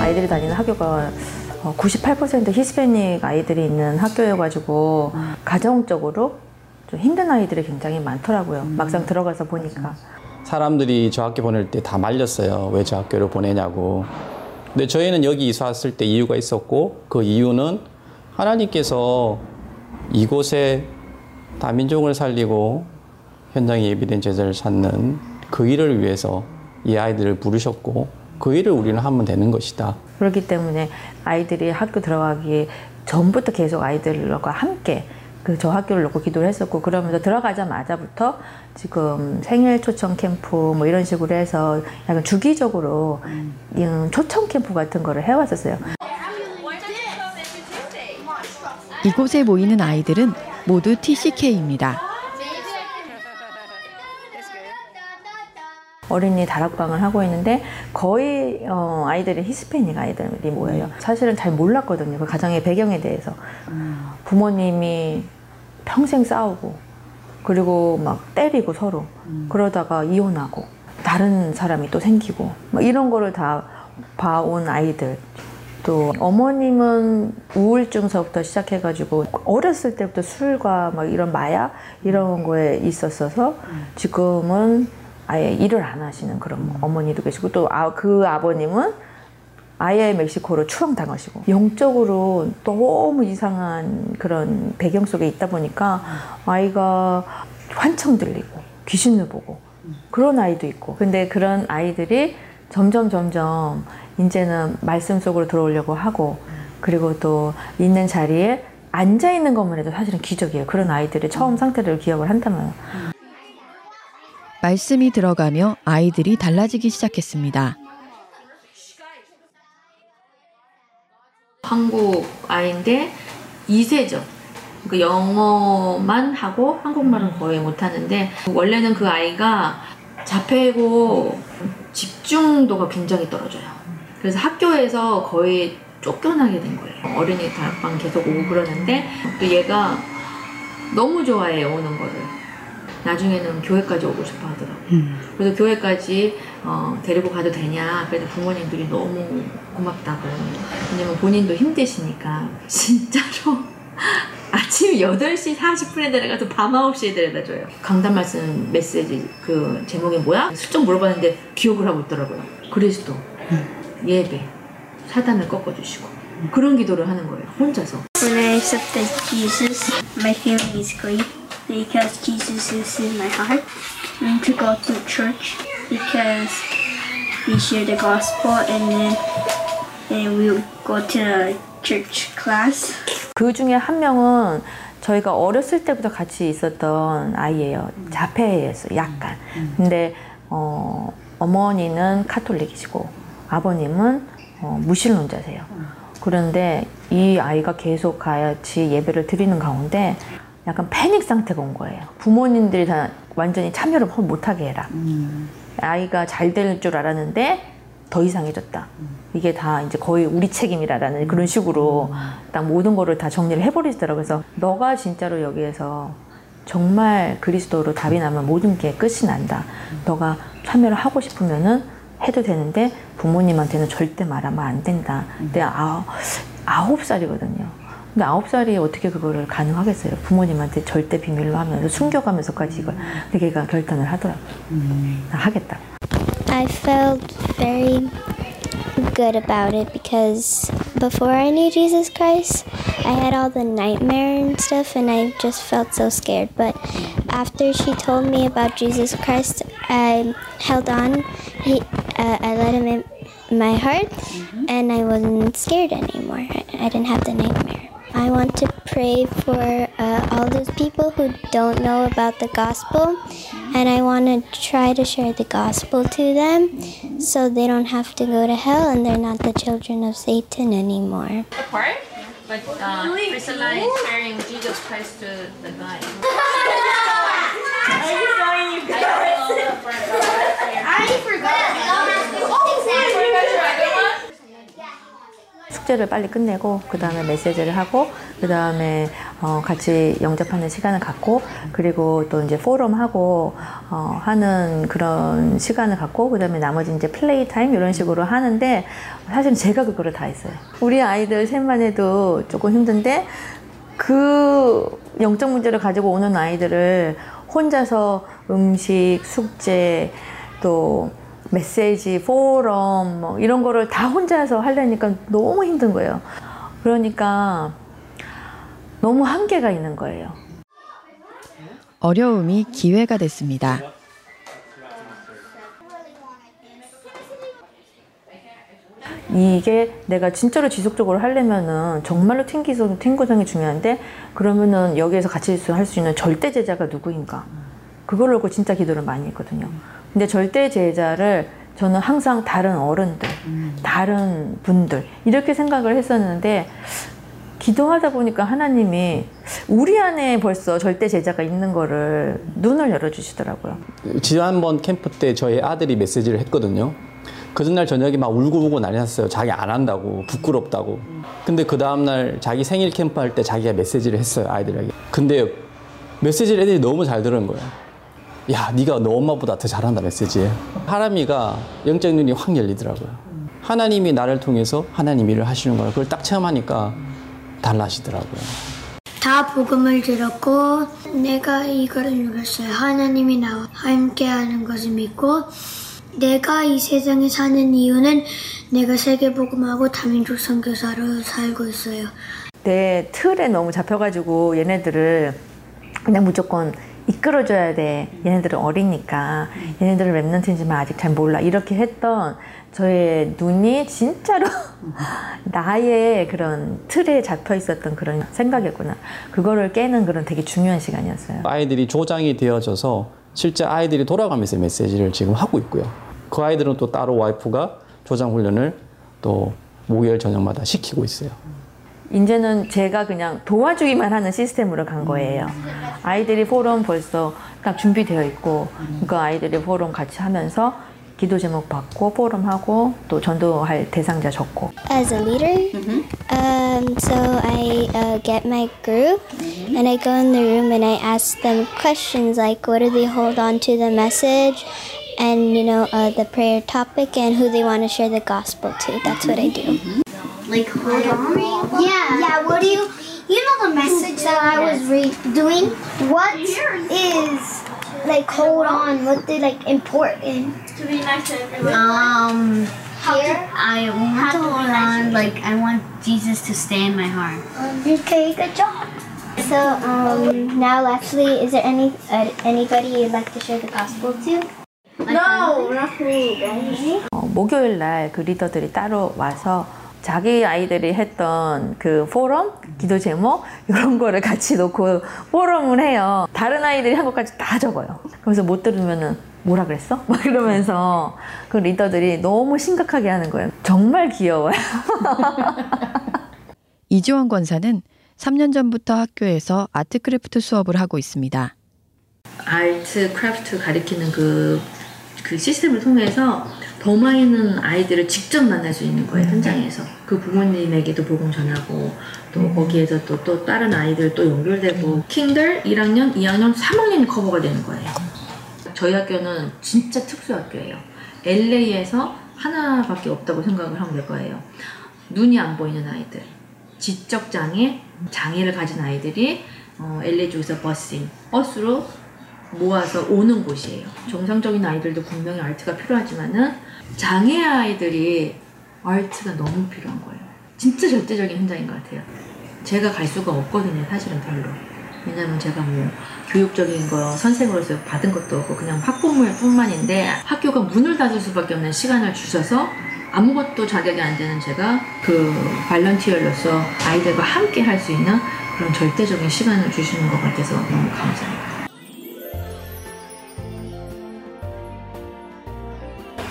아이들이 다니는 학교가 98% 히스패닉 아이들이 있는 학교여가지고 가정적으로 좀 힘든 아이들이 굉장히 많더라고요. 막상 들어가서 보니까. 사람들이 저 학교 보낼 때 다 말렸어요. 왜 저 학교를 보내냐고. 근데 저희는 여기 이사 왔을 때 이유가 있었고 그 이유는 하나님께서 이곳에 다민족을 살리고 현장에 예비된 제자를 찾는 그 일을 위해서 이 아이들을 부르셨고 그 일을 우리는 하면 되는 것이다. 그렇기 때문에 아이들이 학교 들어가기 전부터 계속 아이들과 함께 그 저 학교를 놓고 기도를 했었고 그러면서 들어가자마자부터 지금 생일 초청 캠프 뭐 이런 식으로 해서 약간 주기적으로 음, 초청 캠프 같은 거를 해왔었어요. 이곳에 모이는 아이들은 모두 TCK입니다. 어린이 다락방을 하고 있는데 거의 어, 아이들이 히스패닉 아이들이 모여요. 사실은 잘 몰랐거든요. 그 가정의 배경에 대해서. 부모님이 평생 싸우고 그리고 막 때리고 서로 그러다가 이혼하고 다른 사람이 또 생기고 막 이런 거를 다 봐온 아이들 또 어머님은 우울증서부터 시작해가지고 어렸을 때부터 술과 막 이런 마약 이런 거에 있었어서 지금은 아예 일을 안 하시는 그런 어머니도 계시고 또 그 아 버님은 아예 멕시코로 추방당하시고 영적으로 너무 이상한 그런 배경 속에 있다 보니까 아이가 환청 들리고 귀신을 보고 그런 아이도 있고 근데 그런 아이들이 점점 점점 이제는 말씀 속으로 들어오려고 하고 그리고 또 있는 자리에 앉아 있는 것만 해도 사실은 기적이에요. 그런 아이들의 처음 상태를 기억을 한다면. 말씀이 들어가며 아이들이 달라지기 시작했습니다. 한국 아이인데 2세죠. 그 영어만 하고 한국말은 거의 못하는데 원래는 그 아이가 자폐고 집중도가 굉장히 떨어져요. 그래서 학교에서 거의 쫓겨나게 된 거예요. 어린이 다락방 계속 오고 그러는데 또 얘가 너무 좋아해요 오는 거를. 나중에는 교회까지 오고 싶어 하더라고요. 그래서 교회까지 어, 데리고 가도 되냐. 그래서 부모님들이 너무 고맙다고. 왜냐면 본인도 힘드시니까. 진짜로 아침 8시 40분에 데려가서 밤 9시에 데려다 줘요. 강단 말씀 메시지 그 제목이 뭐야? 슬쩍 물어봤는데 기억을 하고 있더라고요. 그리스도, 예배, 사단을 꺾어주시고. 그런 기도를 하는 거예요. 혼자서. When I accepted Jesus, my feeling is great because Jesus is in my heart. And to go to church because we share the gospel and then and we go to church class. 그 중에 한 명은 저희가 어렸을 때부터 같이 있었던 아이예요. 자폐였어요, 약간. 근데 어, 어머니는 카톨릭이시고 아버님은 어, 무신론자세요. 그런데 이 아이가 계속 같이 예배를 드리는 가운데 약간 패닉 상태가 온 거예요. 부모님들이 다 완전히 참여를 못하게 해라. 아이가 잘 될 줄 알았는데 더 이상해졌다. 이게 다 이제 거의 우리 책임이라라는 그런 식으로 딱 모든 거를 다 정리를 해버리시더라고요. 그래서 너가 진짜로 여기에서 정말 그리스도로 답이 나면 모든 게 끝이 난다. 너가 참여를 하고 싶으면은 해도 되는데 부모님한테는 절대 말하면 안 된다. 근데 아홉, 아홉 살이거든요. 근데 아홉 살이 어떻게 그거를 가능하겠어요? 부모님한테 절대 비밀로 하면서 숨겨가면서까지 이걸. 근데 걔가 결단을 하더라고요. 나 하겠다. I felt very good about it because before I knew Jesus Christ, I had all the nightmare and stuff, and I just felt so scared. But after she told me about Jesus Christ, I held on. He, uh, I let him in my heart, and I wasn't scared anymore. I, I didn't have the nightmare. I want to pray for uh, all those people who don't know about the gospel, and I want to try to share the gospel to them so they don't have to go to hell and they're not the children of Satan anymore. part, but uh, Priscilla is sharing Jesus Christ to the guy. 숙제를 빨리 끝내고 그 다음에 메시지를 하고 그 다음에 어, 같이 영접하는 시간을 갖고 그리고 또 이제 포럼하고 어, 하는 그런 시간을 갖고 그 다음에 나머지 이제 플레이 타임 이런 식으로 하는데 사실 제가 그거를 다 했어요. 우리 아이들 셋만 해도 조금 힘든데 그 영적 문제를 가지고 오는 아이들을 혼자서 음식, 숙제, 또 메시지, 포럼 뭐 이런 거를 다 혼자서 하려니까 너무 힘든 거예요. 그러니까 너무 한계가 있는 거예요. 어려움이 기회가 됐습니다. 이게 내가 진짜로 지속적으로 하려면은 정말로 튕기성, 튕구성이 중요한데 그러면은 여기에서 같이 할 수 있는 절대 제자가 누구인가? 그걸 놓고 진짜 기도를 많이 했거든요. 근데 절대 제자를 저는 항상 다른 어른들, 다른 분들 이렇게 생각을 했었는데 기도하다 보니까 하나님이 우리 안에 벌써 절대 제자가 있는 거를 눈을 열어주시더라고요. 지난번 캠프 때 저희 아들이 메시지를 했거든요. 그 전날 저녁에 막 울고 울고 난리 났어요. 자기 안 한다고, 부끄럽다고. 근데 그 다음날 자기 생일 캠프 할 때 자기가 메시지를 했어요, 아이들에게. 근데 메시지를 애들이 너무 잘 들은 거예요. 야, 네가 너 엄마보다 더 잘한다, 메시지. 하람이가 영적 눈이 확 열리더라고요. 하나님이 나를 통해서 하나님 일을 하시는 걸 그걸 딱 체험하니까 달라지더라고요. 다 복음을 들었고 내가 이거를 눌렀어요. 하나님이 나와 함께하는 것을 믿고 내가 이 세상에 사는 이유는 내가 세계 복음하고 다민족 선교사로 살고 있어요. 내 틀에 너무 잡혀가지고 얘네들을 그냥 무조건 이끌어줘야 돼. 얘네들은 어리니까. 얘네들은 랩런트인지만 아직 잘 몰라. 이렇게 했던 저의 눈이 진짜로 나의 그런 틀에 잡혀 있었던 그런 생각이었구나. 그거를 깨는 그런 되게 중요한 시간이었어요. 아이들이 조장이 되어져서 실제 아이들이 돌아가면서 메시지를 지금 하고 있고요. 그 아이들은 또 따로 와이프가 조장 훈련을 또 목요일 저녁마다 시키고 있어요. 이제는 제가 그냥 도와주기만 하는 시스템으로 간 거예요. 아이들이 포럼 벌써 딱 준비되어 있고 그 아이들이 포럼 같이 하면서 기도 제목 받고 포럼하고 또 전도할 대상자 적고 As a leader, um, so I uh, get my group and I go in the room and I ask them questions like what do they hold on to the message and you know uh, the prayer topic and who they want to share the gospel to. That's what I do. Like hold on. Yeah. Yeah. What do you? You know the message that I was re- doing. What is like hold on? What the like important? To be nice to everyone. Um, Here. I want to hold on. Like I want Jesus to stay in my heart. Okay. Good job. So um, now, lastly, is there any uh, anybody you'd like to share the gospel to? no, not me. 어, 목요일 날 그 리더들이 따로 와서 자기 아이들이 했던 그 포럼, 기도 제목 이런 거를 같이 놓고 포럼을 해요. 다른 아이들이 한 것까지 다 적어요. 그래서 못 들으면은 뭐라 그랬어? 막 이러면서 그 리더들이 너무 심각하게 하는 거예요. 정말 귀여워요. 이지원 권사는 3년 전부터 학교에서 art craft 수업을 하고 있습니다. art craft 가리키는 그, 그 시스템을 통해서 더 많은 아이들을 직접 만날 수 있는 거예요 현장에서. 그 부모님에게도 복음 전하고 또 거기에서 또, 또 다른 아이들 또 연결되고 kinder 1학년, 2학년, 3학년이 커버가 되는 거예요. 저희 학교는 진짜 특수 학교예요. LA에서 하나밖에 없다고 생각을 하면 될 거예요. 눈이 안 보이는 아이들 지적 장애, 장애를 가진 아이들이 어, LA 쪽에서 버싱, 버스로 모아서 오는 곳이에요. 정상적인 아이들도 분명히 아트가 필요하지만은 장애 아이들이 아트가 너무 필요한 거예요. 진짜 절대적인 현장인 것 같아요. 제가 갈 수가 없거든요, 사실은 별로. 왜냐면 제가 뭐 교육적인 거 선생으로서 받은 것도 없고 그냥 학부모일 뿐만인데 학교가 문을 닫을 수밖에 없는 시간을 주셔서 아무것도 자격이 안 되는 제가 그 발런티어로서 아이들과 함께 할 수 있는 그런 절대적인 시간을 주시는 것 같아서 너무 감사해요.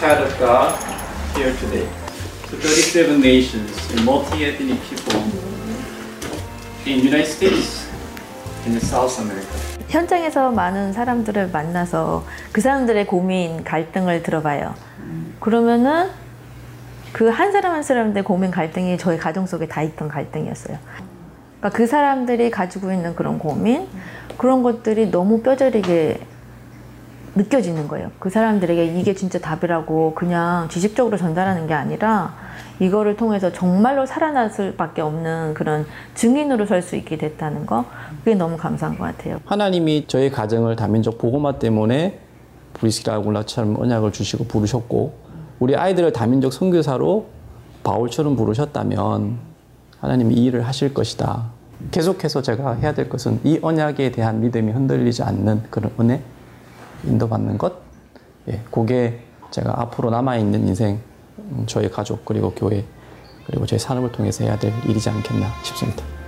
Child of God here today. So 37 nations multi-ethnic people in United States and South America. 현장에서 많은 사람들을 만나서 그 사람들의 고민, 갈등을 들어봐요. 그러면은 그 한 사람 한 사람들의 고민 갈등이 저희 가정 속에 다 있던 갈등이었어요. 그러니까 그 사람들이 가지고 있는 그런 고민 그런 것들이 너무 뼈저리게 느껴지는 거예요. 그 사람들에게 이게 진짜 답이라고 그냥 지식적으로 전달하는 게 아니라 이거를 통해서 정말로 살아날 수밖에 없는 그런 증인으로 설 수 있게 됐다는 거 그게 너무 감사한 것 같아요. 하나님이 저희 가정을 다민족 보고마 때문에 브리스라 굴라처럼 언약을 주시고 부르셨고 우리 아이들을 다민족 선교사로 바울처럼 부르셨다면 하나님이 이 일을 하실 것이다. 계속해서 제가 해야 될 것은 이 언약에 대한 믿음이 흔들리지 않는 그런 은혜 인도받는 것. 예, 그게 제가 앞으로 남아있는 인생 음, 저희 가족 그리고 교회 그리고 저희 산업을 통해서 해야 될 일이지 않겠나 싶습니다.